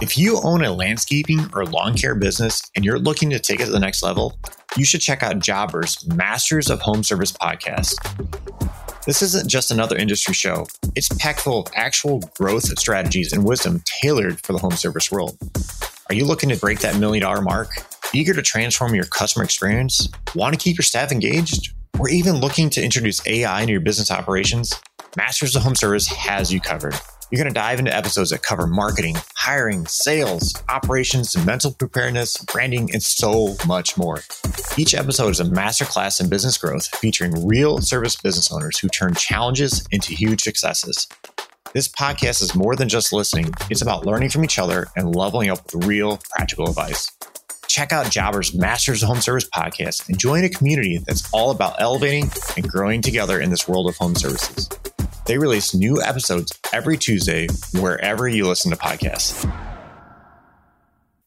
If you own a landscaping or lawn care business and you're looking to take it to the next level, you should check out Jobber's Masters of Home Service podcast. This isn't just another industry show, it's packed full of actual growth strategies and wisdom tailored for the home service world. Are you looking to break that million dollar mark? Eager to transform your customer experience? Want to keep your staff engaged? Or even looking to introduce AI into your business operations? Masters of Home Service has you covered. You're going to dive into episodes that cover marketing, hiring, sales, operations, mental preparedness, branding, and so much more. Each episode is a masterclass in business growth featuring real service business owners who turn challenges into huge successes. This podcast is more than just listening, it's about learning from each other and leveling up with real practical advice. Check out Jobber's Masters of Home Service podcast and join a community that's all about elevating and growing together in this world of home services. They release new episodes every Tuesday wherever you listen to podcasts.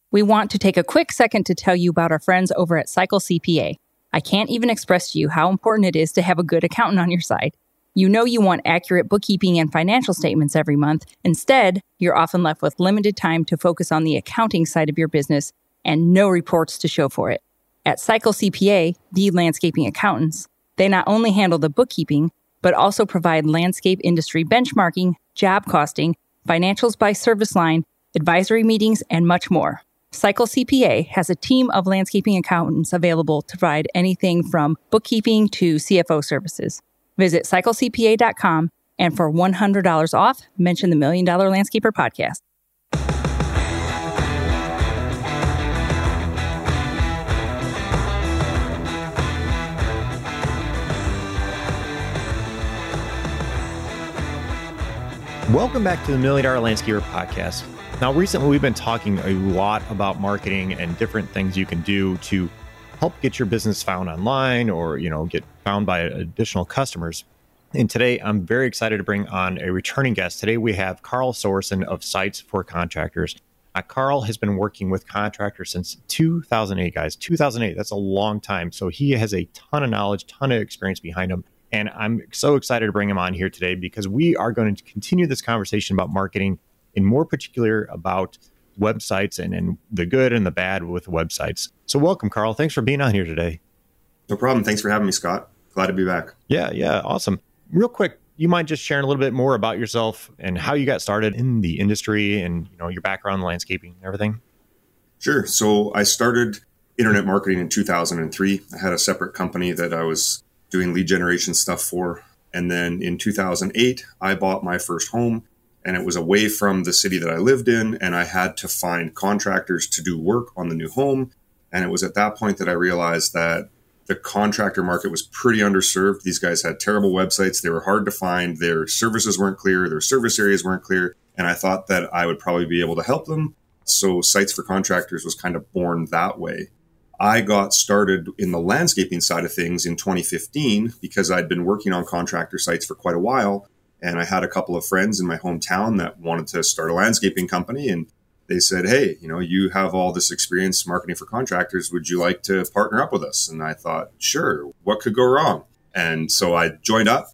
We want to take a quick second to tell you about our friends over at Cycle CPA. I can't even express to you how important it is to have a good accountant on your side. You know you want accurate bookkeeping and financial statements every month. Instead, you're often left with limited time to focus on the accounting side of your business and no reports to show for it. At Cycle CPA, the landscaping accountants, they not only handle the bookkeeping, but also provide landscape industry benchmarking, job costing, financials by service line, advisory meetings, and much more. Cycle CPA has a team of landscaping accountants available to provide anything from bookkeeping to CFO services. Visit cyclecpa.com and for $100 off, mention the Million Dollar Landscaper podcast. Welcome back to the Million Dollar Landscaper podcast. Now, recently we've been talking a lot about marketing and different things you can do to help get your business found online or, you know, get found by additional customers. And today I'm very excited to bring on a returning guest. Today we have Carl Sorensen of Sites for Contractors. Uh, Carl has been working with contractors since 2008, guys. 2008, that's a long time. So he has a ton of knowledge, ton of experience behind him. And I'm so excited to bring him on here today because we are going to continue this conversation about marketing, in more particular about websites and, and the good and the bad with websites. So, welcome, Carl. Thanks for being on here today. No problem. Thanks for having me, Scott. Glad to be back. Yeah, yeah, awesome. Real quick, you mind just sharing a little bit more about yourself and how you got started in the industry and you know your background in landscaping and everything? Sure. So I started internet marketing in 2003. I had a separate company that I was doing lead generation stuff for. And then in 2008, I bought my first home and it was away from the city that I lived in. And I had to find contractors to do work on the new home. And it was at that point that I realized that the contractor market was pretty underserved. These guys had terrible websites. They were hard to find. Their services weren't clear. Their service areas weren't clear. And I thought that I would probably be able to help them. So Sites for Contractors was kind of born that way. I got started in the landscaping side of things in 2015 because I'd been working on contractor sites for quite a while. And I had a couple of friends in my hometown that wanted to start a landscaping company. And they said, Hey, you know, you have all this experience marketing for contractors. Would you like to partner up with us? And I thought, sure, what could go wrong? And so I joined up,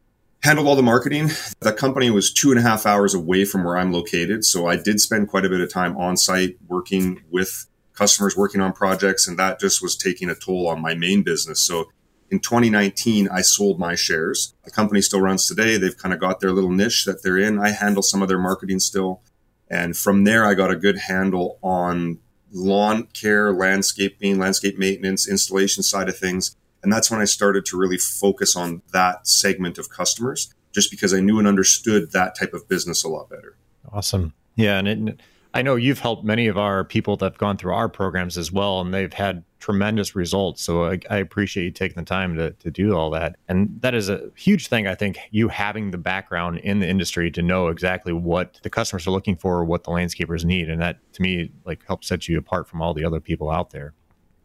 handled all the marketing. The company was two and a half hours away from where I'm located. So I did spend quite a bit of time on site working with customers working on projects, and that just was taking a toll on my main business. So in 2019, I sold my shares. The company still runs today. They've kind of got their little niche that they're in. I handle some of their marketing still. And from there, I got a good handle on lawn care, landscaping, landscape maintenance, installation side of things. And that's when I started to really focus on that segment of customers, just because I knew and understood that type of business a lot better. Awesome. Yeah. And it, I know you've helped many of our people that have gone through our programs as well, and they've had tremendous results. So I, I, appreciate you taking the time to, to do all that. And that is a huge thing, I think, you having the background in the industry to know exactly what the customers are looking for, what the landscapers need. And that to me, like helps set you apart from all the other people out there.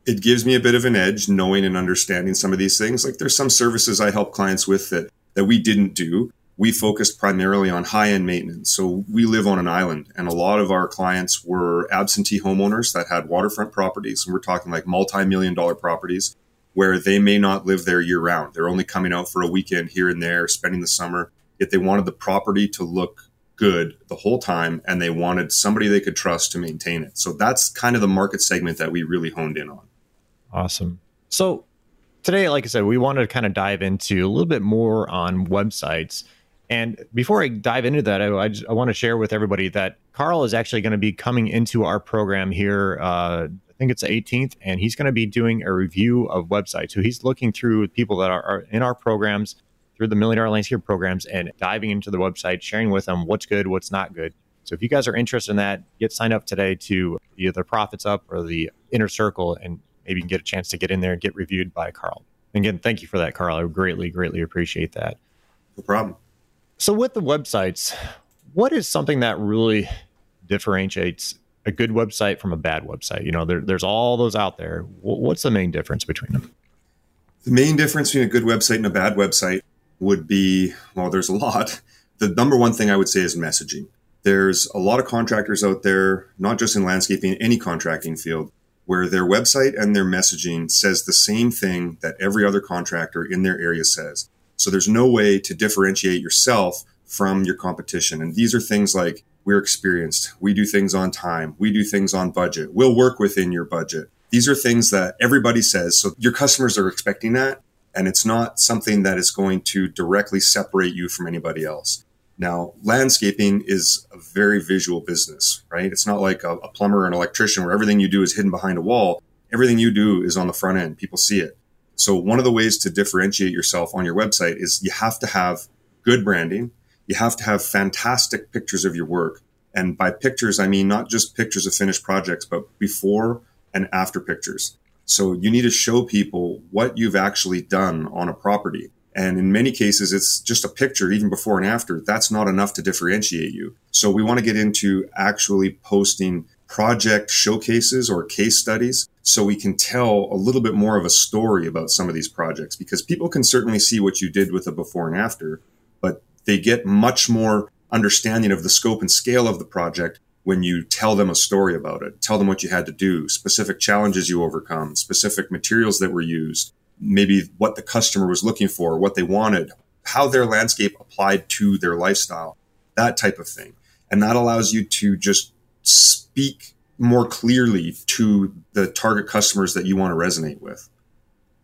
It gives me a bit of an edge knowing and understanding some of these things. Like there's some services I help clients with that that we didn't do we focused primarily on high end maintenance. So we live on an island, and a lot of our clients were absentee homeowners that had waterfront properties. And we're talking like multi million dollar properties where they may not live there year round. They're only coming out for a weekend here and there, spending the summer. Yet they wanted the property to look good the whole time and they wanted somebody they could trust to maintain it. So that's kind of the market segment that we really honed in on. Awesome. So today, like I said, we wanted to kind of dive into a little bit more on websites. And before I dive into that, I, I, I want to share with everybody that Carl is actually going to be coming into our program here. Uh, I think it's the 18th, and he's going to be doing a review of websites. So he's looking through people that are, are in our programs, through the Million Dollar Landscape programs, and diving into the website, sharing with them what's good, what's not good. So if you guys are interested in that, get signed up today to either the Profits Up or the Inner Circle, and maybe you can get a chance to get in there and get reviewed by Carl. Again, thank you for that, Carl. I greatly, greatly appreciate that. No problem. So with the websites, what is something that really differentiates a good website from a bad website? You know, there, there's all those out there. What's the main difference between them? The main difference between a good website and a bad website would be well, there's a lot. The number one thing I would say is messaging. There's a lot of contractors out there, not just in landscaping, any contracting field, where their website and their messaging says the same thing that every other contractor in their area says. So there's no way to differentiate yourself from your competition. And these are things like we're experienced, we do things on time, we do things on budget, we'll work within your budget. These are things that everybody says. So your customers are expecting that. And it's not something that is going to directly separate you from anybody else. Now, landscaping is a very visual business, right? It's not like a, a plumber or an electrician where everything you do is hidden behind a wall. Everything you do is on the front end. People see it. So one of the ways to differentiate yourself on your website is you have to have good branding. You have to have fantastic pictures of your work. And by pictures, I mean not just pictures of finished projects, but before and after pictures. So you need to show people what you've actually done on a property. And in many cases, it's just a picture, even before and after. That's not enough to differentiate you. So we want to get into actually posting project showcases or case studies so we can tell a little bit more of a story about some of these projects because people can certainly see what you did with the before and after, but they get much more understanding of the scope and scale of the project when you tell them a story about it, tell them what you had to do, specific challenges you overcome, specific materials that were used, maybe what the customer was looking for, what they wanted, how their landscape applied to their lifestyle, that type of thing. And that allows you to just speak more clearly to the target customers that you want to resonate with.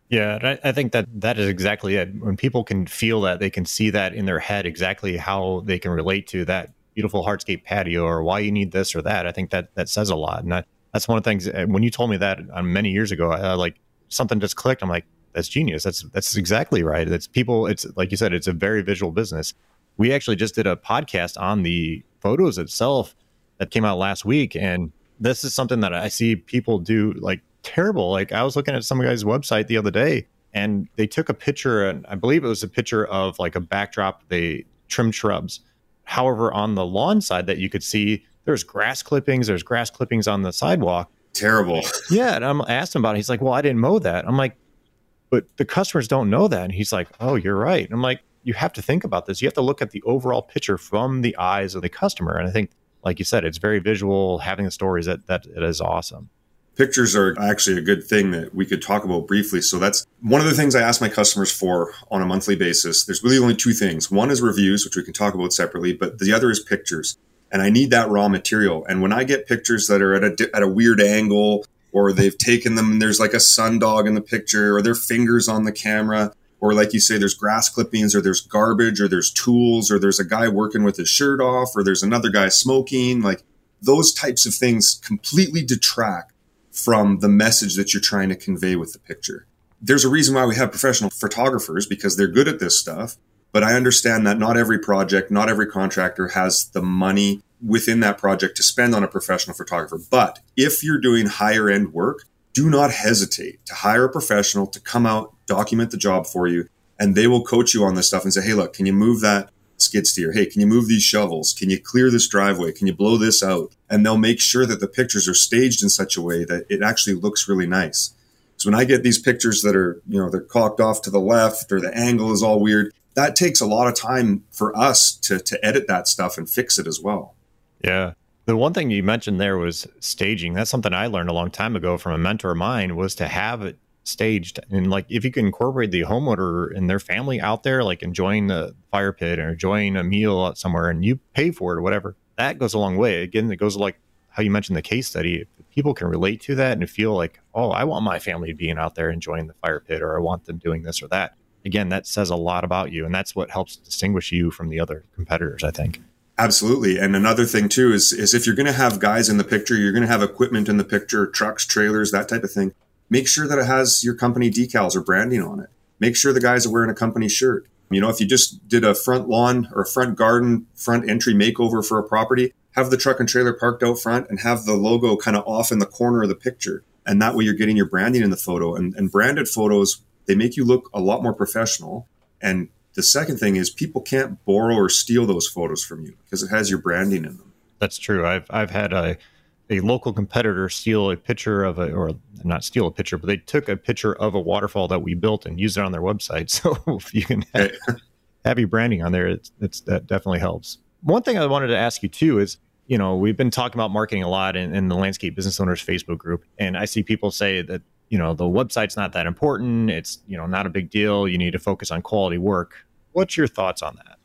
Yeah, I think that that is exactly it. When people can feel that, they can see that in their head exactly how they can relate to that beautiful hardscape patio or why you need this or that. I think that that says a lot. And that, that's one of the things uh, when you told me that uh, many years ago, I, like something just clicked. I'm like, that's genius. That's that's exactly right. It's people. It's like you said. It's a very visual business. We actually just did a podcast on the photos itself that came out last week, and this is something that I see people do like terrible. Like I was looking at some guy's website the other day, and they took a picture, and I believe it was a picture of like a backdrop. They trimmed shrubs, However, on the lawn side that you could see, there's grass clippings, there's grass clippings on the sidewalk. Terrible. Yeah. And I'm, asked him about it. He's like, well, I didn't mow that. I'm like, but the customers don't know that. And he's like, oh, you're right. And I'm like, you have to think about this. You have to look at the overall picture from the eyes of the customer. And I think, like you said, it's very visual. Having the stories that that it is awesome pictures are actually a good thing that we could talk about briefly. So that's one of the things I ask my customers for on a monthly basis. There's really only two things. One is reviews, which we can talk about separately, but the other is pictures. And I need that raw material. And when I get pictures that are at a, at a weird angle, or they've taken them and there's like a sun dog in the picture, or their fingers on the camera, or like you say, there's grass clippings, or there's garbage, or there's tools, or there's a guy working with his shirt off, or there's another guy smoking, like those types of things completely detract from the message that you're trying to convey with the picture. There's a reason why we have professional photographers because they're good at this stuff. But I understand that not every project, not every contractor has the money within that project to spend on a professional photographer. But if you're doing higher end work, do not hesitate to hire a professional to come out, document the job for you, and they will coach you on this stuff and say, hey, look, can you move that skid steer. Hey, can you move these shovels? Can you clear this driveway? Can you blow this out? And they'll make sure that the pictures are staged in such a way that it actually looks really nice. So when I get these pictures that are, you know, they're cocked off to the left or the angle is all weird, that takes a lot of time for us to, to edit that stuff and fix it as well. Yeah. The one thing you mentioned there was staging. That's something I learned a long time ago from a mentor of mine was to have it staged. And like if you can incorporate the homeowner and their family out there, like enjoying the fire pit or enjoying a meal out somewhere and you pay for it or whatever, that goes a long way. Again, it goes like how you mentioned the case study. People can relate to that and feel like, oh, I want my family being out there enjoying the fire pit or I want them doing this or that. Again, that says a lot about you. And that's what helps distinguish you from the other competitors, I think. Absolutely. And another thing too is, is if you're going to have guys in the picture, you're going to have equipment in the picture, trucks, trailers, that type of thing. Make sure that it has your company decals or branding on it. Make sure the guys are wearing a company shirt. You know, if you just did a front lawn or a front garden, front entry makeover for a property, have the truck and trailer parked out front and have the logo kind of off in the corner of the picture. And that way you're getting your branding in the photo. And, and branded photos, they make you look a lot more professional. And the second thing is people can't borrow or steal those photos from you because it has your branding in them. That's true. I've I've had a a local competitor steal a picture of a or not steal a picture, but they took a picture of a waterfall that we built and used it on their website. So if you can have, have your branding on there, it's, it's that definitely helps. One thing I wanted to ask you too is you know, we've been talking about marketing a lot in, in, the landscape business owners Facebook group, and I see people say that you know the website's not that important. It's you know not a big deal. You need to focus on quality work. What's your thoughts on that?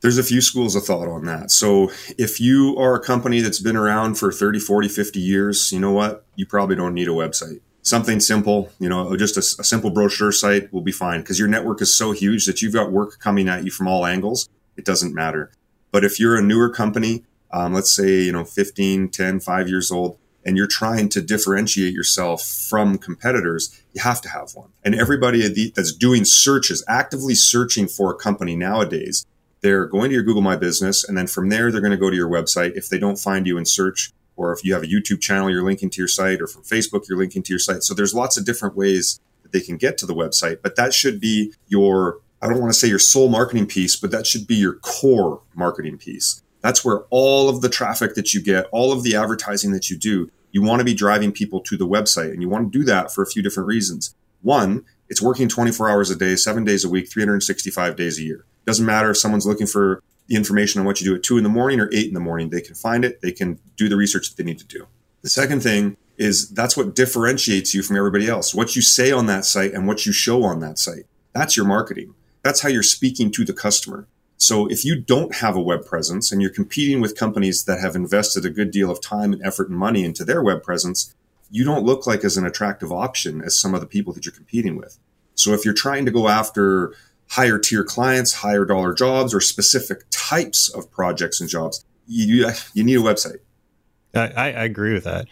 There's a few schools of thought on that. So if you are a company that's been around for 30, 40, 50 years, you know what? You probably don't need a website. Something simple, you know, just a, a simple brochure site will be fine because your network is so huge that you've got work coming at you from all angles. It doesn't matter. But if you're a newer company, um, let's say, you know, 15, 10, 5 years old, and you're trying to differentiate yourself from competitors, you have to have one. And everybody that's doing searches, actively searching for a company nowadays, they're going to your Google My Business. And then from there, they're going to go to your website. If they don't find you in search, or if you have a YouTube channel, you're linking to your site, or from Facebook, you're linking to your site. So there's lots of different ways that they can get to the website, but that should be your, I don't want to say your sole marketing piece, but that should be your core marketing piece. That's where all of the traffic that you get, all of the advertising that you do, you want to be driving people to the website. And you want to do that for a few different reasons. One, it's working 24 hours a day, seven days a week, 365 days a year. Doesn't matter if someone's looking for the information on what you do at two in the morning or eight in the morning. They can find it. They can do the research that they need to do. The second thing is that's what differentiates you from everybody else. What you say on that site and what you show on that site. That's your marketing. That's how you're speaking to the customer. So if you don't have a web presence and you're competing with companies that have invested a good deal of time and effort and money into their web presence, you don't look like as an attractive option as some of the people that you're competing with. So if you're trying to go after higher tier clients, higher dollar jobs, or specific types of projects and jobs, you you need a website. I, I agree with that.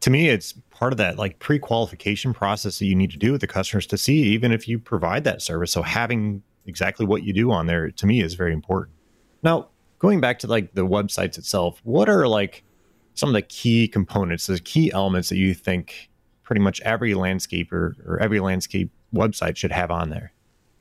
To me, it's part of that like pre-qualification process that you need to do with the customers to see even if you provide that service. So having exactly what you do on there to me is very important. Now, going back to like the websites itself, what are like some of the key components, the key elements that you think pretty much every landscaper or every landscape website should have on there?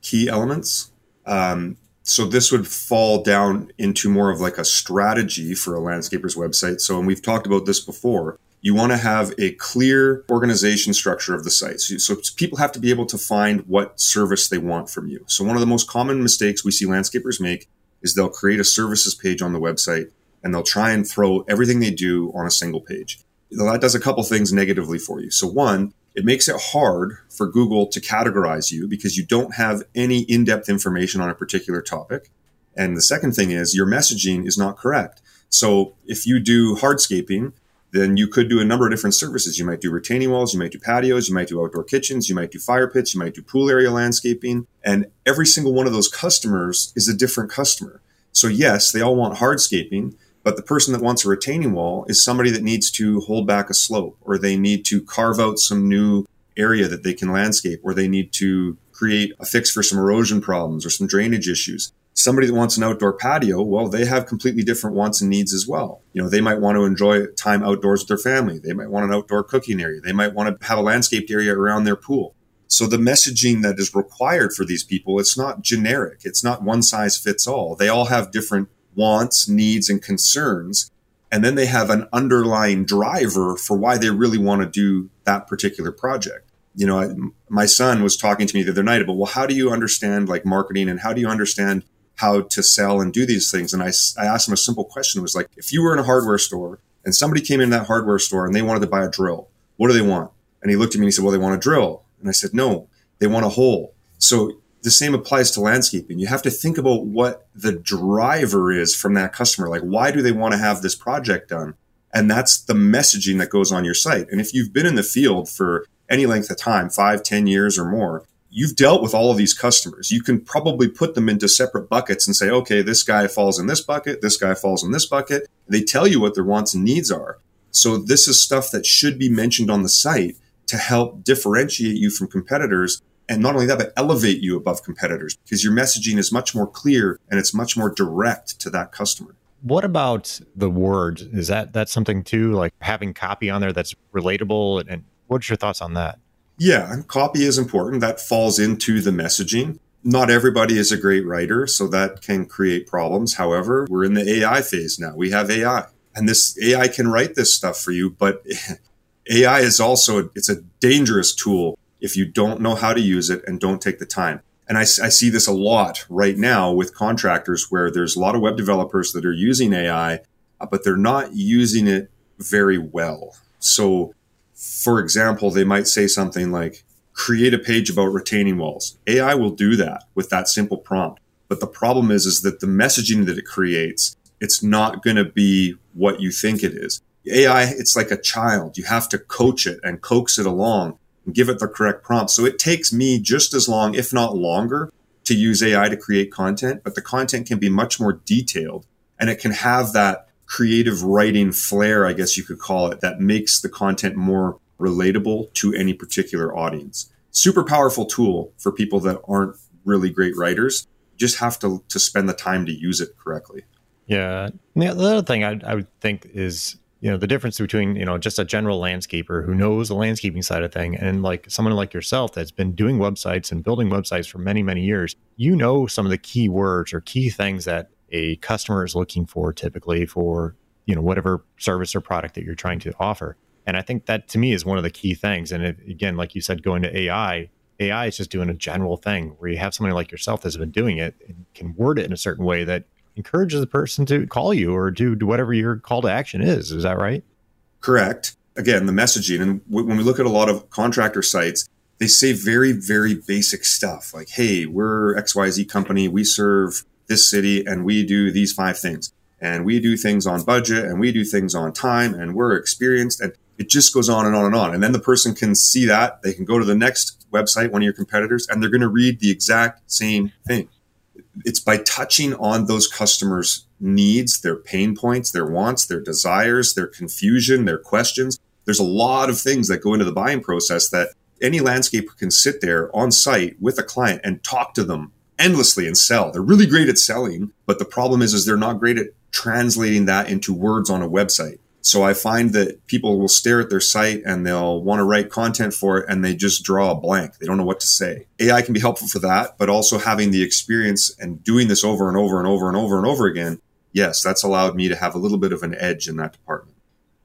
Key elements. Um, so this would fall down into more of like a strategy for a landscaper's website. So, and we've talked about this before you want to have a clear organization structure of the site. So, so, people have to be able to find what service they want from you. So one of the most common mistakes we see landscapers make is they'll create a services page on the website and they'll try and throw everything they do on a single page. That does a couple things negatively for you. So one, it makes it hard for Google to categorize you because you don't have any in-depth information on a particular topic. And the second thing is your messaging is not correct. So if you do hardscaping, then you could do a number of different services. You might do retaining walls, you might do patios, you might do outdoor kitchens, you might do fire pits, you might do pool area landscaping. And every single one of those customers is a different customer. So, yes, they all want hardscaping, but the person that wants a retaining wall is somebody that needs to hold back a slope or they need to carve out some new area that they can landscape or they need to create a fix for some erosion problems or some drainage issues somebody that wants an outdoor patio, well, they have completely different wants and needs as well. You know, they might want to enjoy time outdoors with their family. They might want an outdoor cooking area. They might want to have a landscaped area around their pool. So the messaging that is required for these people, it's not generic. It's not one size fits all. They all have different wants, needs, and concerns. And then they have an underlying driver for why they really want to do that particular project. You know, I, my son was talking to me the other night about, well, how do you understand like marketing and how do you understand how to sell and do these things. And I, I asked him a simple question. It was like, if you were in a hardware store and somebody came in that hardware store and they wanted to buy a drill, what do they want? And he looked at me and he said, well, they want a drill. And I said, no, they want a hole. So the same applies to landscaping. You have to think about what the driver is from that customer. Like, why do they want to have this project done? And that's the messaging that goes on your site. And if you've been in the field for any length of time, five, ten years or more, you've dealt with all of these customers. You can probably put them into separate buckets and say, okay, this guy falls in this bucket, this guy falls in this bucket. They tell you what their wants and needs are. So this is stuff that should be mentioned on the site to help differentiate you from competitors. And not only that, but elevate you above competitors because your messaging is much more clear and it's much more direct to that customer. What about the word? Is that that's something too, like having copy on there that's relatable? And what's your thoughts on that? Yeah, copy is important. That falls into the messaging. Not everybody is a great writer, so that can create problems. However, we're in the AI phase now. We have AI, and this AI can write this stuff for you, but AI is also it's a dangerous tool if you don't know how to use it and don't take the time. And I, I, see this a lot right now with contractors where there's a lot of web developers that are using AI, uh, but they're not using it very well. So for example, they might say something like, create a page about retaining walls. AI will do that with that simple prompt. But the problem is, is that the messaging that it creates, it's not going to be what you think it is. AI, it's like a child. You have to coach it and coax it along give it the correct prompt. So it takes me just as long, if not longer, to use AI to create content, but the content can be much more detailed and it can have that creative writing flair, I guess you could call it, that makes the content more relatable to any particular audience. Super powerful tool for people that aren't really great writers. You just have to, to spend the time to use it correctly. Yeah. The other thing I, I would think is, you know, the difference between, you know, just a general landscaper who knows the landscaping side of thing and like someone like yourself that's been doing websites and building websites for many, many years, you know some of the key words or key things that a customer is looking for typically for you know whatever service or product that you're trying to offer. And i think that to me is one of the key things. And if, again like you said going to ai ai is just doing a general thing where you have somebody like yourself that's been doing it and can word it in a certain way that encourages the person to call you or do, do whatever your call to action is. Is that right? Correct. Again the messaging. And w- when we look at a lot of contractor sites they say very very basic stuff like hey we're xyz company. We serve this city and we do these five things. And we do things on budget and we do things on time and we're experienced. And it just goes on and on and on. And then the person can see that. They can go to the next website, one of your competitors, and they're going to read the exact same thing. It's by touching on those customers' needs, their pain points, their wants, their desires, their confusion, their questions. There's a lot of things that go into the buying process that any landscaper can sit there on site with a client and talk to them endlessly and sell. They're really great at selling, but the problem is, is they're not great at translating that into words on a website. So I find that people will stare at their site and they'll want to write content for it and they just draw a blank. They don't know what to say. AI can be helpful for that, but also having the experience and doing this over and over and over and over and over again. Yes, that's allowed me to have a little bit of an edge in that department.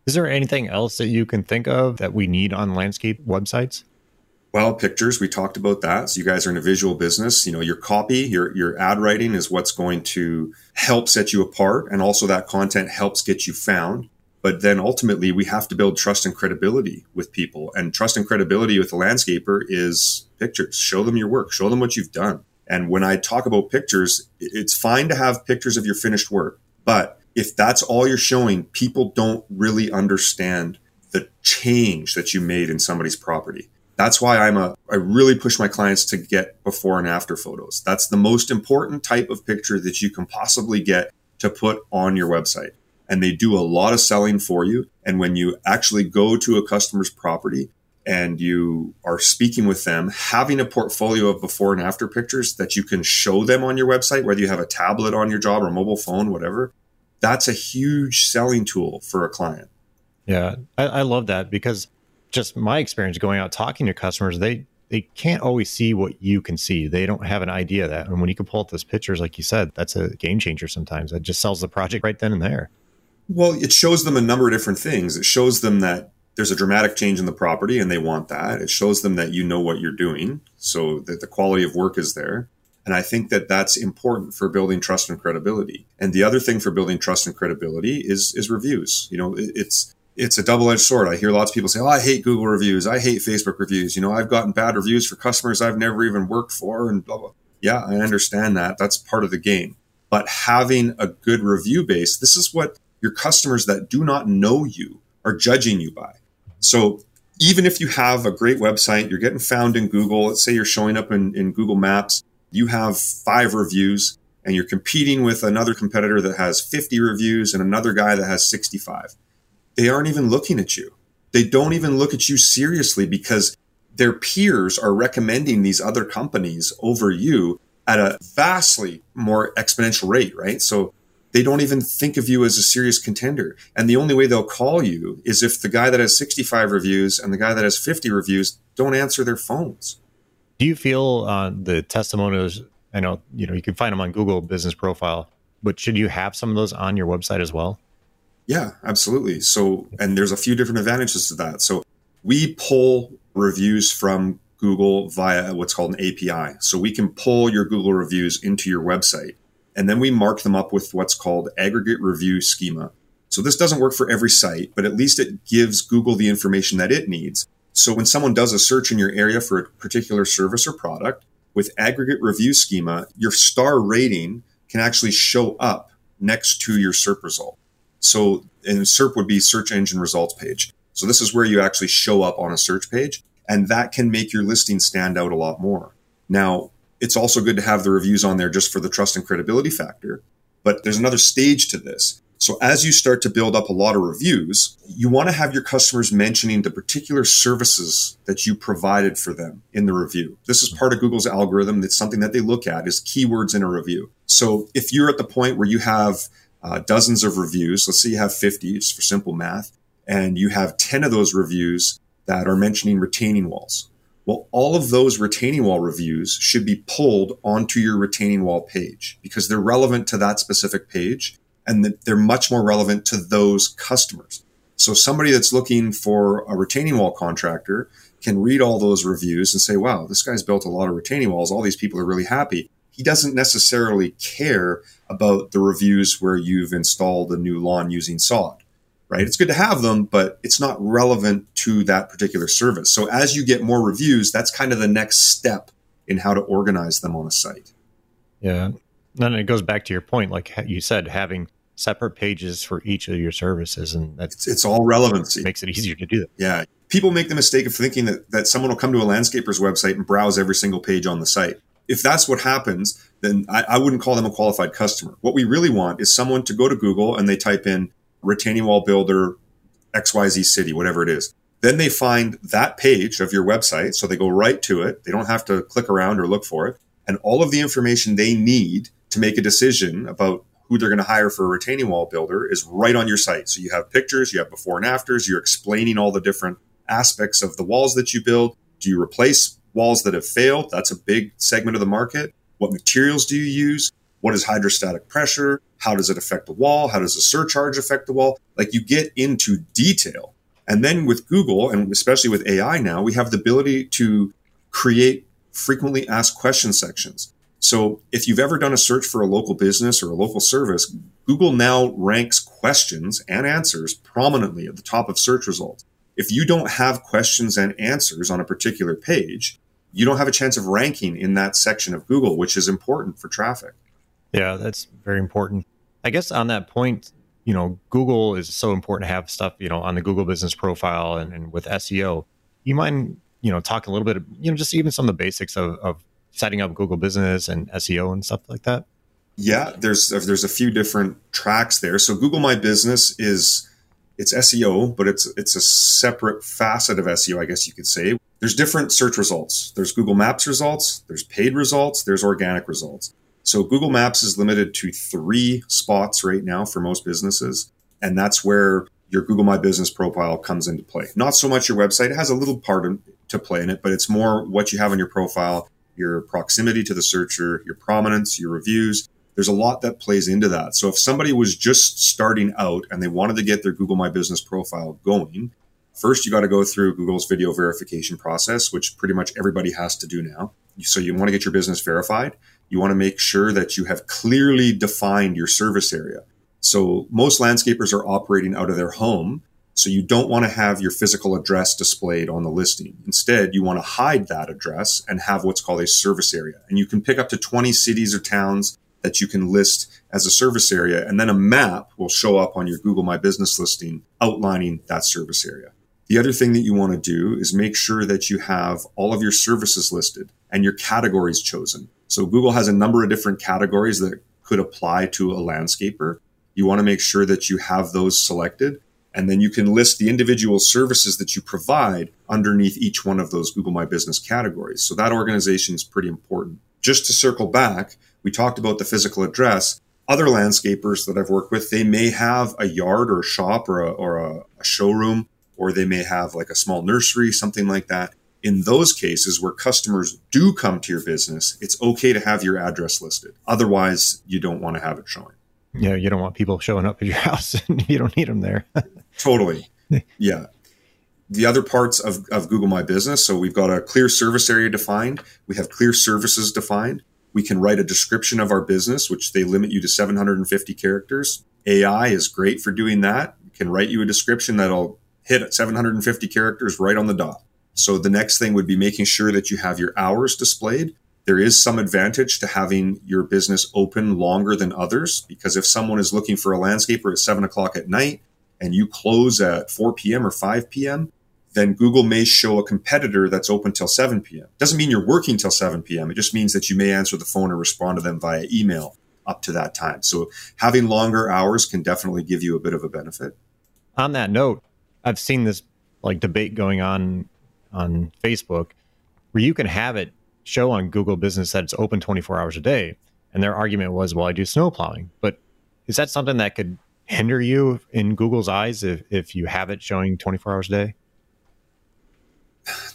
Is there anything else that you can think of that we need on landscape websites? Well, pictures, we talked about that. So you guys are in a visual business. You know, your copy, your your ad writing is what's going to help set you apart and also that content helps get you found. But then ultimately we have to build trust and credibility with people. And trust and credibility with a landscaper is pictures. Show them your work, show them what you've done. And when I talk about pictures, it's fine to have pictures of your finished work, but if that's all you're showing, people don't really understand the change that you made in somebody's property. That's why I'm a, I really push my clients to get before and after photos. That's the most important type of picture that you can possibly get to put on your website. And they do a lot of selling for you. And when you actually go to a customer's property and you are speaking with them, having a portfolio of before and after pictures that you can show them on your website, whether you have a tablet on your job or mobile phone, whatever, that's a huge selling tool for a client. Yeah, I, I love that because just my experience going out talking to customers, they they can't always see what you can see. They don't have an idea of that. And when you can pull up those pictures, like you said, that's a game changer sometimes. That just sells the project right then and there. Well, it shows them a number of different things. It shows them that there's a dramatic change in the property and they want that. It shows them that you know what you're doing, so that the quality of work is there. And I think that that's important for building trust and credibility. And the other thing for building trust and credibility is is reviews. You know, it's it's a double edged sword. I hear lots of people say, Oh, I hate Google reviews. I hate Facebook reviews. You know, I've gotten bad reviews for customers I've never even worked for and blah, blah. Yeah, I understand that. That's part of the game. But having a good review base, this is what your customers that do not know you are judging you by. So even if you have a great website, you're getting found in Google, let's say you're showing up in, in Google Maps, you have five reviews and you're competing with another competitor that has 50 reviews and another guy that has 65 they aren't even looking at you. They don't even look at you seriously because their peers are recommending these other companies over you at a vastly more exponential rate, right? So they don't even think of you as a serious contender. And the only way they'll call you is if the guy that has 65 reviews and the guy that has 50 reviews don't answer their phones. Do you feel uh, the testimonials? I know you know you can find them on Google Business Profile, but should you have some of those on your website as well? Yeah, absolutely. So, and there's a few different advantages to that. So, we pull reviews from Google via what's called an API. So, we can pull your Google reviews into your website and then we mark them up with what's called aggregate review schema. So, this doesn't work for every site, but at least it gives Google the information that it needs. So, when someone does a search in your area for a particular service or product with aggregate review schema, your star rating can actually show up next to your SERP result. So, and SERP would be search engine results page. So this is where you actually show up on a search page and that can make your listing stand out a lot more. Now, it's also good to have the reviews on there just for the trust and credibility factor, but there's another stage to this. So as you start to build up a lot of reviews, you want to have your customers mentioning the particular services that you provided for them in the review. This is part of Google's algorithm. It's something that they look at is keywords in a review. So if you're at the point where you have uh, dozens of reviews. Let's say you have 50, just for simple math, and you have 10 of those reviews that are mentioning retaining walls. Well, all of those retaining wall reviews should be pulled onto your retaining wall page because they're relevant to that specific page and they're much more relevant to those customers. So somebody that's looking for a retaining wall contractor can read all those reviews and say, wow, this guy's built a lot of retaining walls. All these people are really happy he doesn't necessarily care about the reviews where you've installed a new lawn using sod right? It's good to have them but it's not relevant to that particular service. So as you get more reviews that's kind of the next step in how to organize them on a site. Yeah. Then it goes back to your point like you said having separate pages for each of your services and that's it's, it's all relevancy. makes it easier to do that. Yeah. People make the mistake of thinking that, that someone will come to a landscaper's website and browse every single page on the site. If that's what happens, then I, I, wouldn't call them a qualified customer. What we really want is someone to go to Google and they type in retaining wall builder XYZ city, whatever it is. Then they find that page of your website. So they go right to it. They don't have to click around or look for it. And all of the information they need to make a decision about who they're going to hire for a retaining wall builder is right on your site. So you have pictures, you have before and afters, you're explaining all the different aspects of the walls that you build. Do you replace walls that have failed. That's a big segment of the market. What materials do you use? What is hydrostatic pressure? How does it affect the wall? How does a surcharge affect the wall? Like you get into detail. And then with Google, and especially with AI now, we have the ability to create frequently asked question sections. So if you've ever done a search for a local business or a local service, Google now ranks questions and answers prominently at the top of search results. If you don't have questions and answers on a particular page, you don't have a chance of ranking in that section of Google, which is important for traffic. Yeah, that's very important. I guess on that point, you know, Google is so important to have stuff, you know, on the Google business profile and, and with SEO. You mind, you know, talk a little bit, you know, just even some of the basics of, of setting up Google business and SEO and stuff like that? Yeah, there's there's a few different tracks there. So Google My Business is it's SEO, but it's it's a separate facet of SEO, I guess you could say there's different search results. There's Google Maps results, there's paid results, there's organic results. So Google Maps is limited to three spots right now for most businesses. And that's where your Google My Business profile comes into play. Not so much your website. It has a little part to play in it, but it's more what you have on your profile, your proximity to the searcher, your prominence, your reviews. There's a lot that plays into that. So if somebody was just starting out and they wanted to get their Google My Business profile going, First, you got to go through Google's video verification process, which pretty much everybody has to do now. So you want to get your business verified. You want to make sure that you have clearly defined your service area. So most landscapers are operating out of their home. So you don't want to have your physical address displayed on the listing. Instead, you want to hide that address and have what's called a service area. And you can pick up to 20 cities or towns that you can list as a service area. And then a map will show up on your Google My Business listing outlining that service area. The other thing that you want to do is make sure that you have all of your services listed and your categories chosen. So Google has a number of different categories that could apply to a landscaper. You want to make sure that you have those selected and then you can list the individual services that you provide underneath each one of those Google My Business categories. So that organization is pretty important. Just to circle back, we talked about the physical address. Other landscapers that I've worked with, they may have a yard or a shop or a, or a, a showroom, or they may have like a small nursery, something like that. In those cases where customers do come to your business, it's okay to have your address listed. Otherwise, you don't want to have it showing. Yeah, you don't want people showing up at your house and you don't need them there. totally. Yeah. The other parts of, of Google My Business. So we've got a clear service area defined. We have clear services defined. We can write a description of our business, which they limit you to 750 characters. AI is great for doing that. It can write you a description that'll hit at 750 characters right on the dot. So the next thing would be making sure that you have your hours displayed there is some advantage to having your business open longer than others because if someone is looking for a landscaper at seven o'clock at night and you close at 4 p.m. or 5 p.m., then Google may show a competitor that's open till 7 p.m. Doesn't mean you're working till 7 p.m. It just means that you may answer the phone or respond to them via email up to that time. So having longer hours can definitely give you a bit of a benefit. On that note, I've seen this like debate going on on Facebook where you can have it show on Google Business that it's open 24 hours a day. And their argument was, well, I do snow plowing. But is that something that could hinder you in Google's eyes if, if you have it showing 24 hours a day?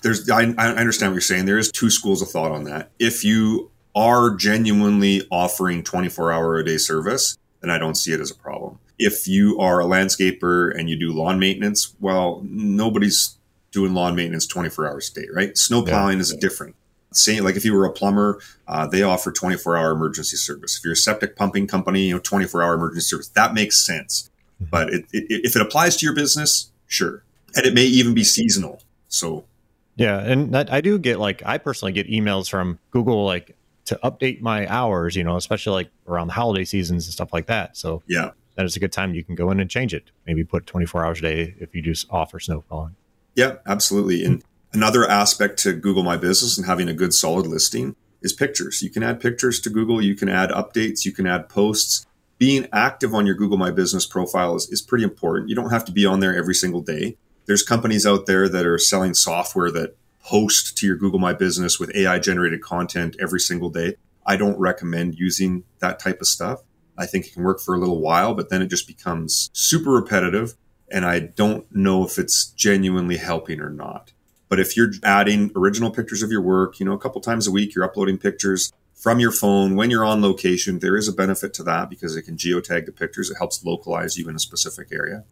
There's, I, I understand what you're saying. There is two schools of thought on that. If you are genuinely offering 24 hour a day service, then I don't see it as a problem. If you are a landscaper and you do lawn maintenance, well, nobody's doing lawn maintenance 24 hours a day, right? Snow plowing yeah. is different. Same, like if you were a plumber uh, they offer 24 hour emergency service. If you're a septic pumping company you know 24 hour emergency service. That makes sense. Mm-hmm. but it, it, if it applies to your business sure. And it may even be seasonal. So yeah and that, i do get like i personally get emails from google like to update my hours you know especially like around the holiday seasons and stuff like that. So yeah. that is a good time you can go in and change it. Maybe put 24 hours a day if you just offer snow plowing yeah absolutely and Another aspect to Google My Business and having a good solid listing is pictures. You can add pictures to Google, you can add updates, you can add posts. Being active on your Google My Business profile is, is pretty important. You don't have to be on there every single day. There's companies out there that are selling software that post to your Google My Business with AI generated content every single day. I don't recommend using that type of stuff. I think it can work for a little while, but then it just becomes super repetitive. And I don't know if it's genuinely helping or not. But if you're adding original pictures of your work, you know, a couple times a week, you're uploading pictures from your phone when you're on location, there is a benefit to that because it can geotag the pictures. It helps localize you in a specific area.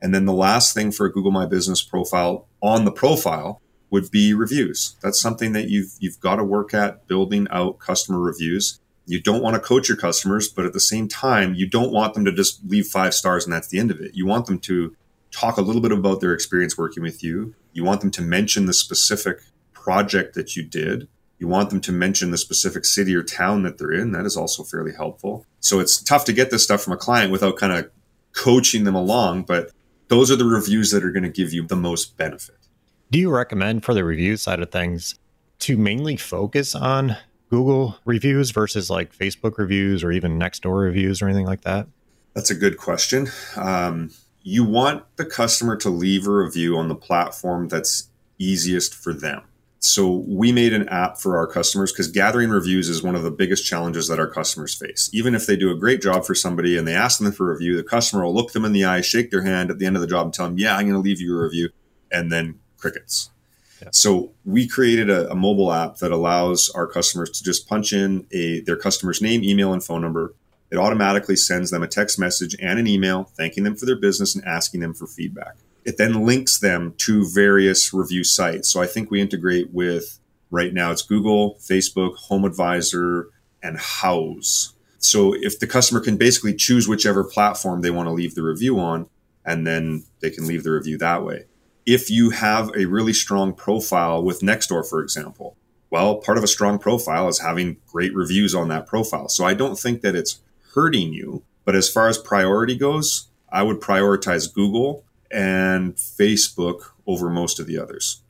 And then the last thing for a Google My Business profile on the profile would be reviews. That's something that you've you've got to work at building out customer reviews. You don't want to coach your customers, but at the same time, you don't want them to just leave five stars and that's the end of it. You want them to talk a little bit about their experience working with you. You want them to mention the specific project that you did. You want them to mention the specific city or town that they're in. That is also fairly helpful. So it's tough to get this stuff from a client without kind of coaching them along, but those are the reviews that are going to give you the most benefit. Do you recommend for the review side of things to mainly focus on Google reviews versus like Facebook reviews or even Nextdoor reviews or anything like that? That's a good question. Um, you want the customer to leave a review on the platform that's easiest for them. So we made an app for our customers because gathering reviews is one of the biggest challenges that our customers face. Even if they do a great job for somebody and they ask them for a review, the customer will look them in the eye, shake their hand at the end of the job and tell them, yeah, I'm going to leave you a review and then crickets. So we created a, a, mobile app that allows our customers to just punch in a their customer's name, email, and phone number it automatically sends them a text message and an email thanking them for their business and asking them for feedback. It then links them to various review sites. So I think we integrate with right now it's Google, Facebook, Home Advisor, and Houzz. So if the customer can basically choose whichever platform they want to leave the review on, and then they can leave the review that way. If you have a really strong profile with Nextdoor, for example, well, part of a strong profile is having great reviews on that profile. So I don't think that it's hurting you. But as far as priority goes, I would prioritize Google and Facebook over most of the others.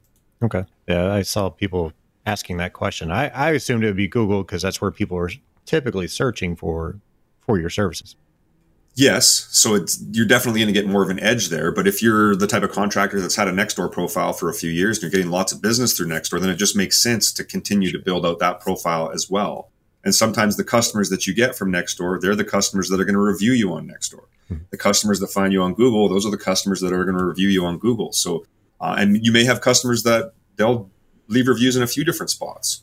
Okay. Yeah, I saw people asking that question. I, I assumed it would be Google because that's where people are typically searching for for your services. Yes, so it's you're definitely going to get more of an edge there. But if you're the type of contractor that's had a Nextdoor profile for a few years and you're getting lots of business through Nextdoor, then it just makes sense to continue to build out that profile as well. And sometimes the customers that you get from Nextdoor, they're the customers that are going to review you on Nextdoor. Mm-hmm. The customers that find you on Google, those are the customers that are going to review you on Google. So, uh, and you may have customers that they'll leave reviews in a few different spots.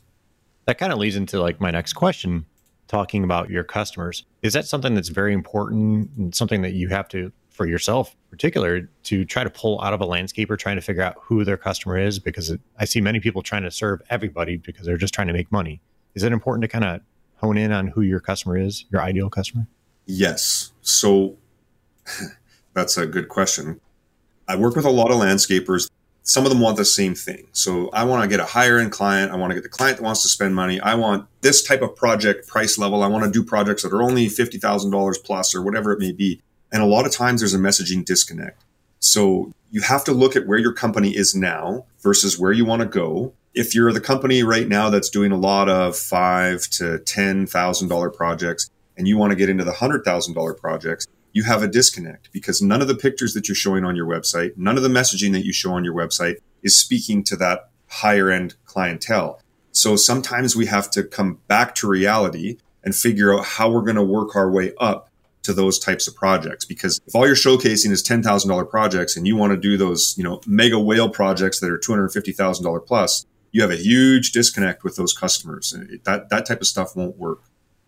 That kind of leads into like my next question talking about your customers. Is that something that's very important something that you have to, for yourself particular, to try to pull out of a landscaper, trying to figure out who their customer is? Because it, I see many people trying to serve everybody because they're just trying to make money. Is it important to kind of hone in on who your customer is, your ideal customer? Yes. So that's a good question. I work with a lot of landscapers some of them want the same thing. So I want to get a higher end client. I want to get the client that wants to spend money. I want this type of project price level. I want to do projects that are only $50,000 plus or whatever it may be. And a lot of times there's a messaging disconnect. So you have to look at where your company is now versus where you want to go. If you're the company right now that's doing a lot of five to ten thousand dollar projects and you want to get into the hundred thousand dollar projects, you have a disconnect because none of the pictures that you're showing on your website, none of the messaging that you show on your website is speaking to that higher end clientele. So sometimes we have to come back to reality and figure out how we're going to work our way up to those types of projects. Because if all you're showcasing is $10,000 projects and you want to do those, you know, mega whale projects that are $250,000 plus, you have a huge disconnect with those customers. That, that type of stuff won't work.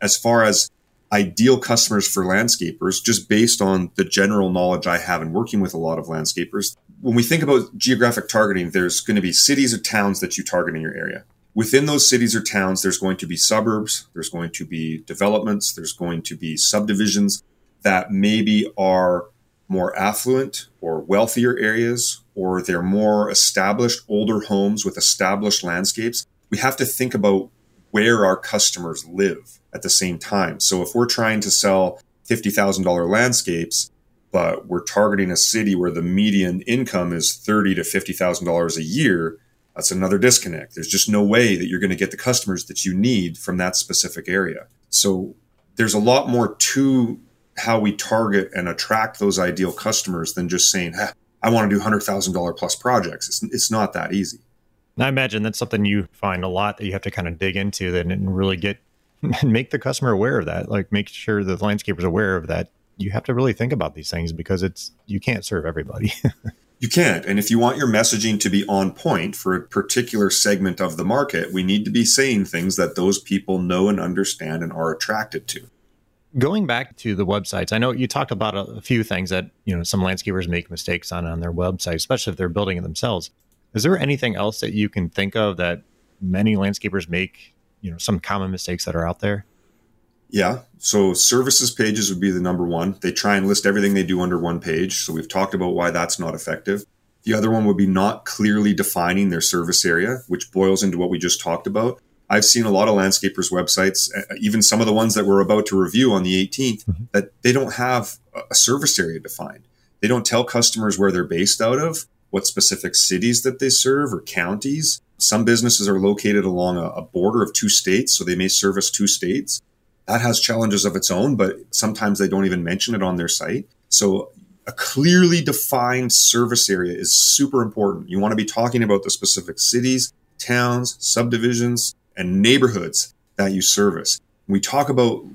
As far as ideal customers for landscapers just based on the general knowledge I have in working with a lot of landscapers. When we think about geographic targeting, there's going to be cities or towns that you target in your area. Within those cities or towns, there's going to be suburbs, there's going to be developments, there's going to be subdivisions that maybe are more affluent or wealthier areas, or they're more established, older homes with established landscapes. We have to think about where our customers live at the same time. So if we're trying to sell $50,000 landscapes, but we're targeting a city where the median income is thirty to fifty thousand dollars a year, that's another disconnect. There's just no way that you're going to get the customers that you need from that specific area. So there's a lot more to how we target and attract those ideal customers than just saying, I want to do hundred thousand dollar plus projects. It's, it's not that easy. I imagine that's something you find a lot that you have to kind of dig into then and really get and make the customer aware of that. Like make sure the landscaper's aware of that. You have to really think about these things because it's you can't serve everybody. you can't. And if you want your messaging to be on point for a particular segment of the market, we need to be saying things that those people know and understand and are attracted to. Going back to the websites, I know you talked about a, a few things that, you know, some landscapers make mistakes on on their website, especially if they're building it themselves. Is there anything else that you can think of that many landscapers make you know some common mistakes that are out there? Yeah. So services pages would be the number one. They try and list everything they do under one page. So we've talked about why that's not effective. The other one would be not clearly defining their service area, which boils into what we just talked about. I've seen a lot of landscapers' websites, even some of the ones that we're about to review on the 18th, mm-hmm. that they don't have a service area defined. They don't tell customers where they're based out of, what specific cities that they serve or counties. Some businesses are located along a, a border of two states, so they may service two states. That has challenges of its own, but sometimes they don't even mention it on their site. So a clearly defined service area is super important. You want to be talking about the specific cities, towns, subdivisions, and neighborhoods that you service. We talk about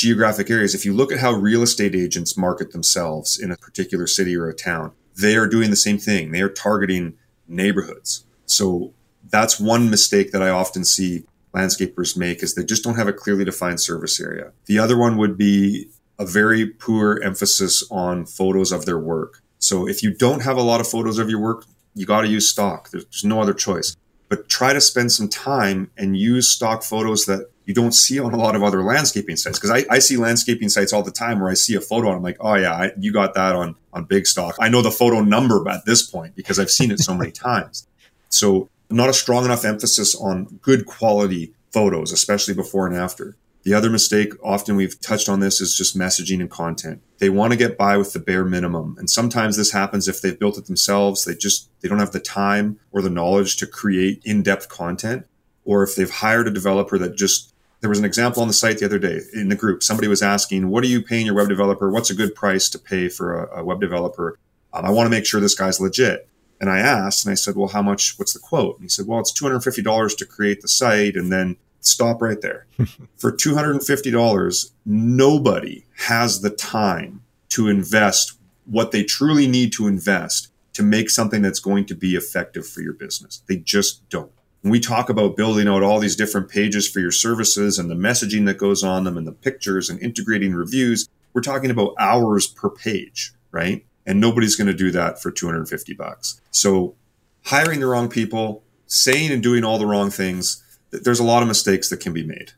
geographic areas, if you look at how real estate agents market themselves in a particular city or a town, they are doing the same thing. They are targeting neighborhoods. So that's one mistake that I often see landscapers make is they just don't have a clearly defined service area. The other one would be a very poor emphasis on photos of their work. So if you don't have a lot of photos of your work, you got to use stock. There's no other choice. But try to spend some time and use stock photos that you don't see on a lot of other landscaping sites. Because I, I, see landscaping sites all the time where I see a photo and I'm like, oh yeah, I, you got that on on Bigstock. I know the photo number at this point because I've seen it so many times. So not a strong enough emphasis on good quality photos, especially before and after. The other mistake, often we've touched on this, is just messaging and content. They want to get by with the bare minimum. And sometimes this happens if they've built it themselves. They just, they don't have the time or the knowledge to create in-depth content. Or if they've hired a developer that just, there was an example on the site the other day in the group. Somebody was asking, what are you paying your web developer? What's a good price to pay for a, a web developer? Um, I want to make sure this guy's legit. And I asked and I said, well, how much, what's the quote? And he said, well, it's $250 to create the site. And then stop right there. For $250, nobody has the time to invest what they truly need to invest to make something that's going to be effective for your business. They just don't. When we talk about building out all these different pages for your services and the messaging that goes on them and the pictures and integrating reviews, we're talking about hours per page, right? And nobody's going to do that for 250 bucks. So hiring the wrong people, saying and doing all the wrong things, there's a lot of mistakes that can be made.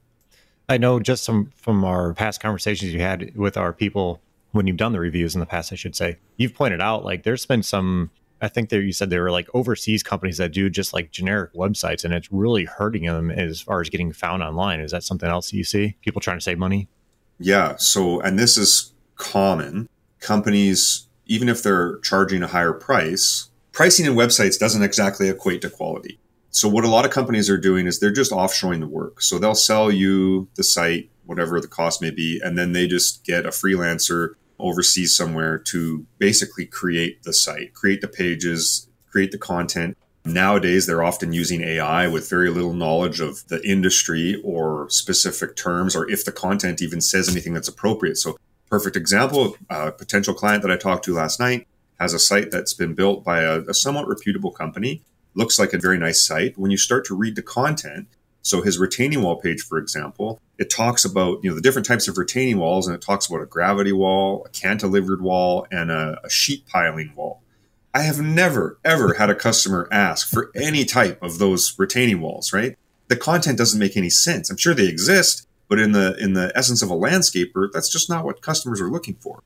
I know just some from our past conversations you had with our people when you've done the reviews in the past, I should say, you've pointed out like there's been some. I think there you said there were like overseas companies that do just like generic websites, and it's really hurting them as far as getting found online. Is that something else you see? People trying to save money? Yeah. So, and this is common. Companies, even if they're charging a higher price, pricing in websites doesn't exactly equate to quality. So what a lot of companies are doing is they're just offshoring the work. So they'll sell you the site, whatever the cost may be, and then they just get a freelancer overseas somewhere to basically create the site, create the pages, create the content. Nowadays, they're often using AI with very little knowledge of the industry or specific terms, or if the content even says anything that's appropriate. So, perfect example a potential client that I talked to last night has a site that's been built by a, a somewhat reputable company looks like a very nice site. When you start to read the content, so his retaining wall page, for example, it talks about you know the different types of retaining walls, and it talks about a gravity wall, a cantilevered wall, and a, a sheet piling wall. I have never ever had a customer ask for any type of those retaining walls. Right? The content doesn't make any sense. I'm sure they exist, but in the in the essence of a landscaper, that's just not what customers are looking for.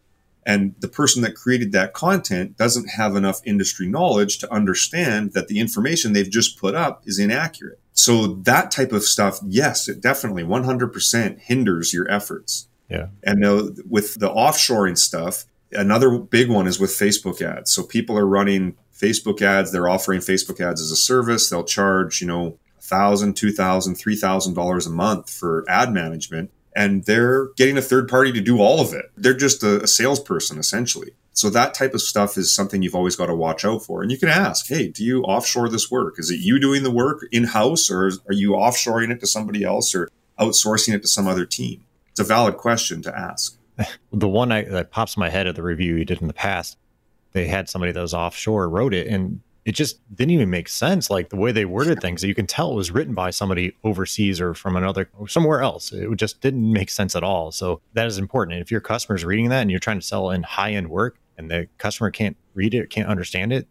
And the person that created that content doesn't have enough industry knowledge to understand that the information they've just put up is inaccurate. So that type of stuff, yes, it definitely 100% hinders your efforts. Yeah. And now with the offshoring stuff, another big one is with Facebook ads. So people are running Facebook ads. They're offering Facebook ads as a service. They'll charge, you know, thousand, two thousand, three thousand dollars a month for ad management and they're getting a third party to do all of it. They're just a, a salesperson essentially. So that type of stuff is something you've always got to watch out for. And you can ask, hey, do you offshore this work? Is it you doing the work in house or are you offshoring it to somebody else or outsourcing it to some other team? It's a valid question to ask. the one I, that pops in my head of the review you did in the past, they had somebody that was offshore wrote it and it just didn't even make sense. Like the way they worded things, you can tell it was written by somebody overseas or from another or somewhere else. It just didn't make sense at all. So that is important. And if your customer is reading that and you're trying to sell in high end work and the customer can't read it, can't understand it,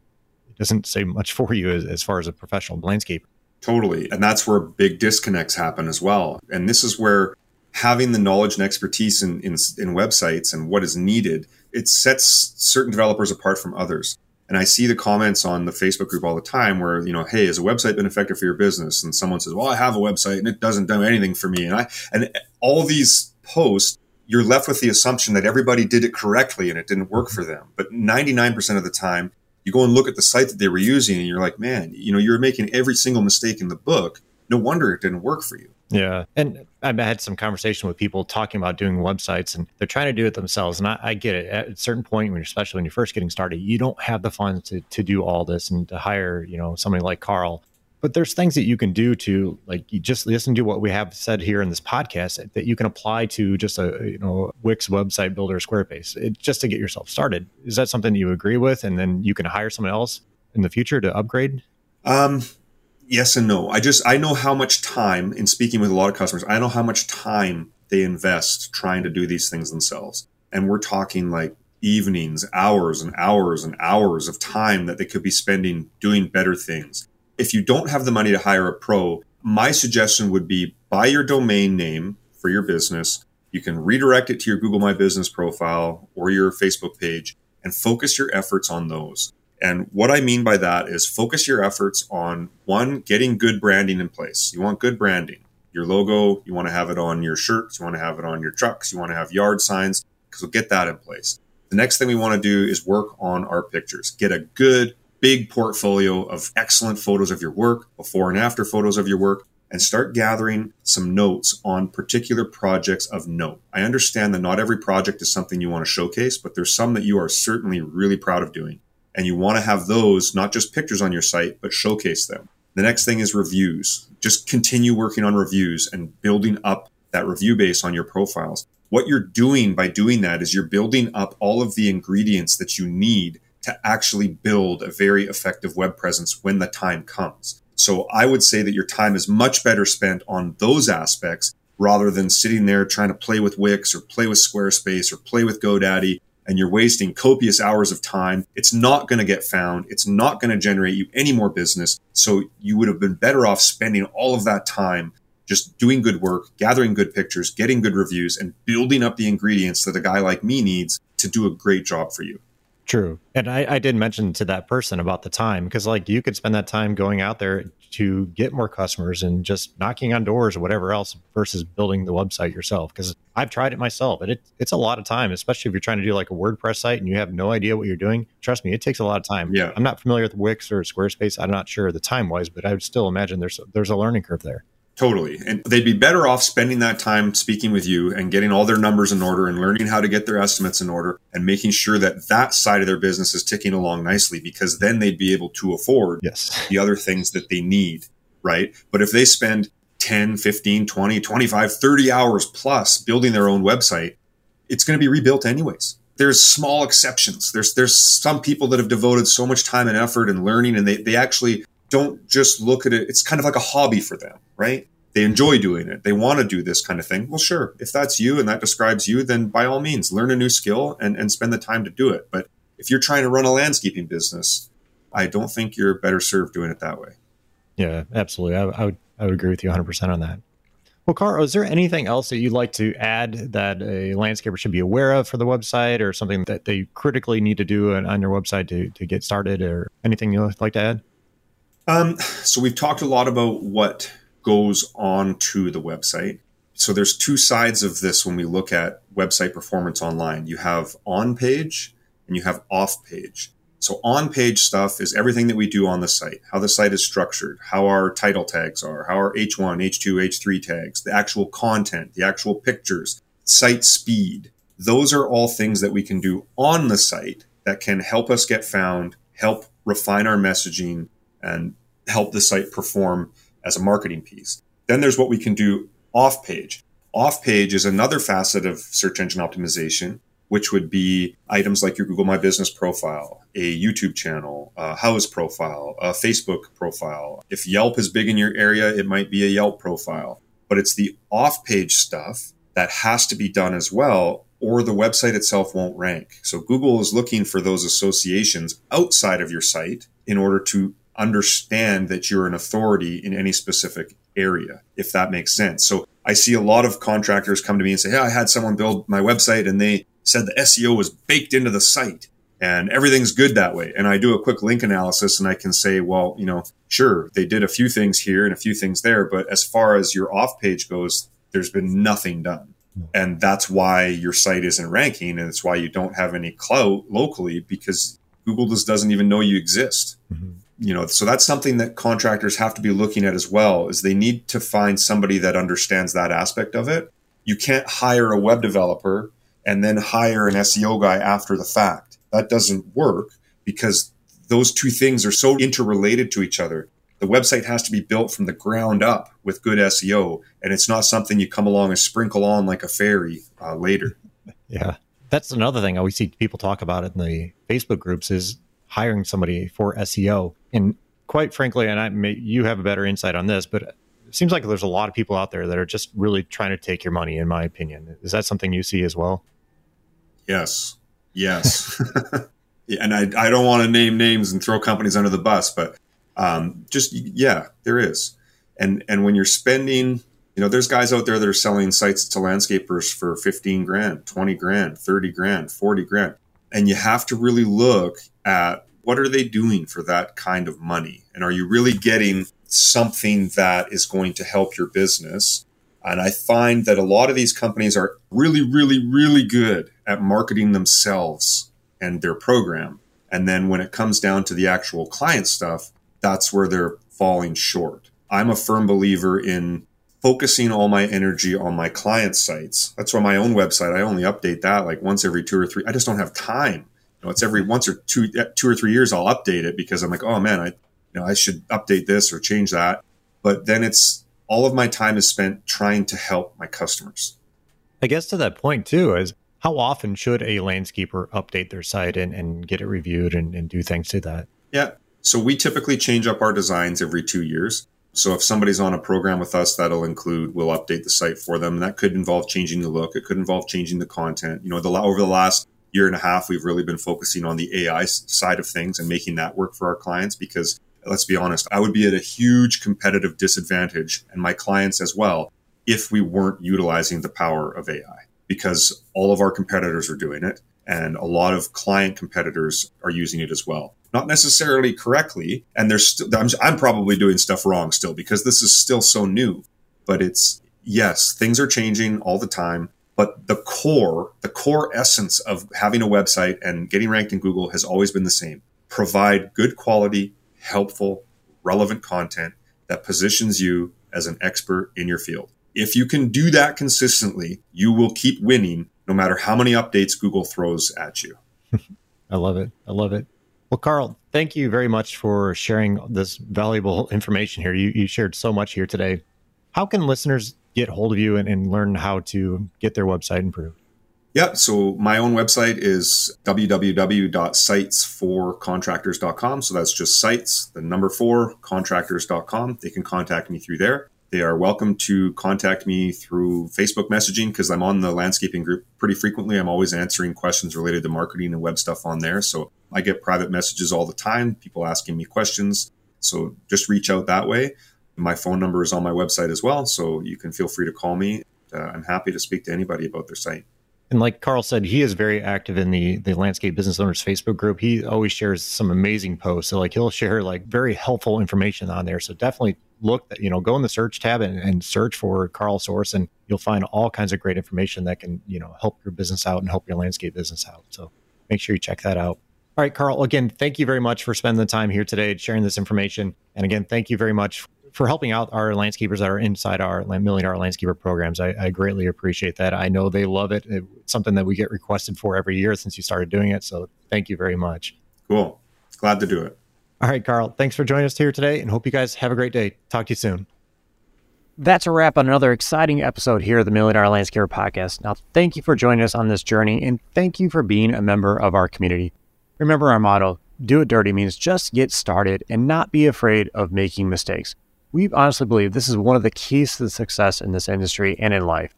it doesn't say much for you as, as far as a professional landscape. Totally. And that's where big disconnects happen as well. And this is where having the knowledge and expertise in, in, in websites and what is needed, it sets certain developers apart from others. And I see the comments on the Facebook group all the time where, you know, hey, has a website been effective for your business? And someone says, well, I have a website and it doesn't do anything for me. And I, and all these posts, you're left with the assumption that everybody did it correctly and it didn't work mm-hmm. for them. But 99% of the time, you go and look at the site that they were using and you're like, man, you know, you're making every single mistake in the book. No wonder it didn't work for you. Yeah. And I've had some conversation with people talking about doing websites and they're trying to do it themselves. And I, I get it. At a certain point, when especially when you're first getting started, you don't have the funds to, to do all this and to hire, you know, somebody like Carl. But there's things that you can do to like you just listen to what we have said here in this podcast that you can apply to just a you know Wix website builder Squarespace it, just to get yourself started. Is that something you agree with? And then you can hire someone else in the future to upgrade? Um, yes and no. I just I know how much time in speaking with a lot of customers. I know how much time they invest trying to do these things themselves, and we're talking like evenings, hours and hours and hours of time that they could be spending doing better things. If you don't have the money to hire a pro, my suggestion would be buy your domain name for your business. You can redirect it to your Google My Business profile or your Facebook page and focus your efforts on those. And what I mean by that is focus your efforts on one, getting good branding in place. You want good branding. Your logo, you want to have it on your shirts, you want to have it on your trucks, you want to have yard signs, we'll get that in place. The next thing we want to do is work on our pictures. Get a good, big portfolio of excellent photos of your work, before and after photos of your work, and start gathering some notes on particular projects of note. I understand that not every project is something you want to showcase, but there's some that you are certainly really proud of doing. And you want to have those, not just pictures on your site, but showcase them. The next thing is reviews. Just continue working on reviews and building up that review base on your profiles. What you're doing by doing that is you're building up all of the ingredients that you need to actually build a very effective web presence when the time comes. So I would say that your time is much better spent on those aspects rather than sitting there trying to play with Wix or play with Squarespace or play with GoDaddy and you're wasting copious hours of time. It's not going to get found. It's not going to generate you any more business. So you would have been better off spending all of that time just doing good work, gathering good pictures, getting good reviews, and building up the ingredients that a guy like me needs to do a great job for you. True. And I, I did mention to that person about the time because, like, you could spend that time going out there to get more customers and just knocking on doors or whatever else versus building the website yourself. Because I've tried it myself and it, it's a lot of time, especially if you're trying to do like a WordPress site and you have no idea what you're doing. Trust me, it takes a lot of time. Yeah. I'm not familiar with Wix or Squarespace. I'm not sure the time wise, but I would still imagine there's there's a learning curve there. Totally. And they'd be better off spending that time speaking with you and getting all their numbers in order and learning how to get their estimates in order and making sure that that side of their business is ticking along nicely because then they'd be able to afford yes. the other things that they need. Right. But if they spend 10, 15, 20, 25, 30 hours plus building their own website, it's going to be rebuilt anyways. There's small exceptions. There's, there's some people that have devoted so much time and effort and learning and they, they actually don't just look at it. It's kind of like a hobby for them, right? They enjoy doing it. They want to do this kind of thing. Well, sure. If that's you and that describes you, then by all means, learn a new skill and, and spend the time to do it. But if you're trying to run a landscaping business, I don't think you're better served doing it that way. Yeah, absolutely. I, I would I would agree with you 100% on that. Well, Carl, is there anything else that you'd like to add that a landscaper should be aware of for the website or something that they critically need to do on, on your website to, to get started or anything you'd like to add? Um, so we've talked a lot about what goes on to the website. So there's two sides of this when we look at website performance online. You have on page and you have off page. So on page stuff is everything that we do on the site, how the site is structured, how our title tags are, how our H1, H2, H3 tags, the actual content, the actual pictures, site speed. Those are all things that we can do on the site that can help us get found, help refine our messaging, and help the site perform as a marketing piece. Then there's what we can do off page. Off page is another facet of search engine optimization, which would be items like your Google My Business profile, a YouTube channel, a Houzz profile, a Facebook profile. If Yelp is big in your area, it might be a Yelp profile. But it's the off page stuff that has to be done as well, or the website itself won't rank. So Google is looking for those associations outside of your site in order to understand that you're an authority in any specific area, if that makes sense. So I see a lot of contractors come to me and say, Hey, I had someone build my website and they said the SEO was baked into the site and everything's good that way. And I do a quick link analysis and I can say, well, you know, sure, they did a few things here and a few things there, but as far as your off page goes, there's been nothing done. And that's why your site isn't ranking and it's why you don't have any clout locally because Google just doesn't even know you exist. Mm-hmm you know so that's something that contractors have to be looking at as well is they need to find somebody that understands that aspect of it. You can't hire a web developer and then hire an seo guy after the fact. That doesn't work because those two things are so interrelated to each other. The website has to be built from the ground up with good seo and it's not something you come along and sprinkle on like a fairy uh, later. Yeah. That's another thing i always see people talk about it in the facebook groups is hiring somebody for SEO. And quite frankly, and I may, you have a better insight on this, but it seems like there's a lot of people out there that are just really trying to take your money, in my opinion. Is that something you see as well? Yes. Yes. yeah, and I, I don't want to name names and throw companies under the bus, but um, just, yeah, there is. And, and when you're spending, you know, there's guys out there that are selling sites to landscapers for 15 grand, 20 grand, 30 grand, 40 grand And you have to really look at what are they doing for that kind of money? And are you really getting something that is going to help your business? And I find that a lot of these companies are really, really, really good at marketing themselves and their program. And then when it comes down to the actual client stuff, that's where they're falling short. I'm a firm believer in focusing all my energy on my client sites. That's why my own website, I only update that like once every two or three. I just don't have time. Know, it's every once or two, uh, two or three years I'll update it because I'm like, oh man, I, you know, I should update this or change that. But then it's all of my time is spent trying to help my customers. I guess to that point too is how often should a landscaper update their site and, and get it reviewed and, and do things to that? Yeah. So we typically change up our designs every two years. So if somebody's on a program with us, that'll include we'll update the site for them. That could involve changing the look. It could involve changing the content. You know, the over the last year and a half, we've really been focusing on the AI side of things and making that work for our clients because let's be honest, I would be at a huge competitive disadvantage and my clients as well if we weren't utilizing the power of AI because all of our competitors are doing it and a lot of client competitors are using it as well not necessarily correctly. And there's still, I'm, I'm probably doing stuff wrong still because this is still so new. But it's, yes, things are changing all the time. But the core, the core essence of having a website and getting ranked in Google has always been the same. Provide good quality, helpful, relevant content that positions you as an expert in your field. If you can do that consistently, you will keep winning no matter how many updates Google throws at you. I love it. I love it. Well, Carl, thank you very much for sharing this valuable information here. You, you shared so much here today. How can listeners get hold of you and, and learn how to get their website improved? Yeah, so my own website is www.sites4contractors.com. So that's just sites, the number four, contractors.com. They can contact me through there. They are welcome to contact me through Facebook messaging because I'm on the landscaping group pretty frequently. I'm always answering questions related to marketing and web stuff on there. So I get private messages all the time, people asking me questions. So just reach out that way. My phone number is on my website as well. So you can feel free to call me. Uh, I'm happy to speak to anybody about their site. And like Carl said, he is very active in the the landscape business owners Facebook group. He always shares some amazing posts. So like he'll share like very helpful information on there. So definitely look you know go in the search tab and, and search for Carl Sorensen and you'll find all kinds of great information that can you know help your business out and help your landscape business out. So make sure you check that out. All right, Carl, again, thank you very much for spending the time here today sharing this information. And again, thank you very much for helping out our landscapers that are inside our million dollar landscaper programs. I, I, greatly appreciate that. I know they love it. It's something that we get requested for every year since you started doing it. So thank you very much. Cool. Glad to do it. All right, Carl, thanks for joining us here today and hope you guys have a great day. Talk to you soon. That's a wrap on another exciting episode here of the Million Dollar Landscaper Podcast. Now, thank you for joining us on this journey and thank you for being a member of our community. Remember our motto do it dirty means just get started and not be afraid of making mistakes. We honestly believe this is one of the keys to the success in this industry and in life.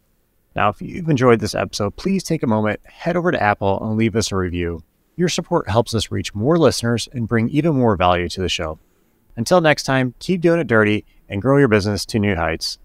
Now, if you've enjoyed this episode, please take a moment, head over to Apple, and leave us a review. Your support helps us reach more listeners and bring even more value to the show. Until next time, keep doing it dirty and grow your business to new heights.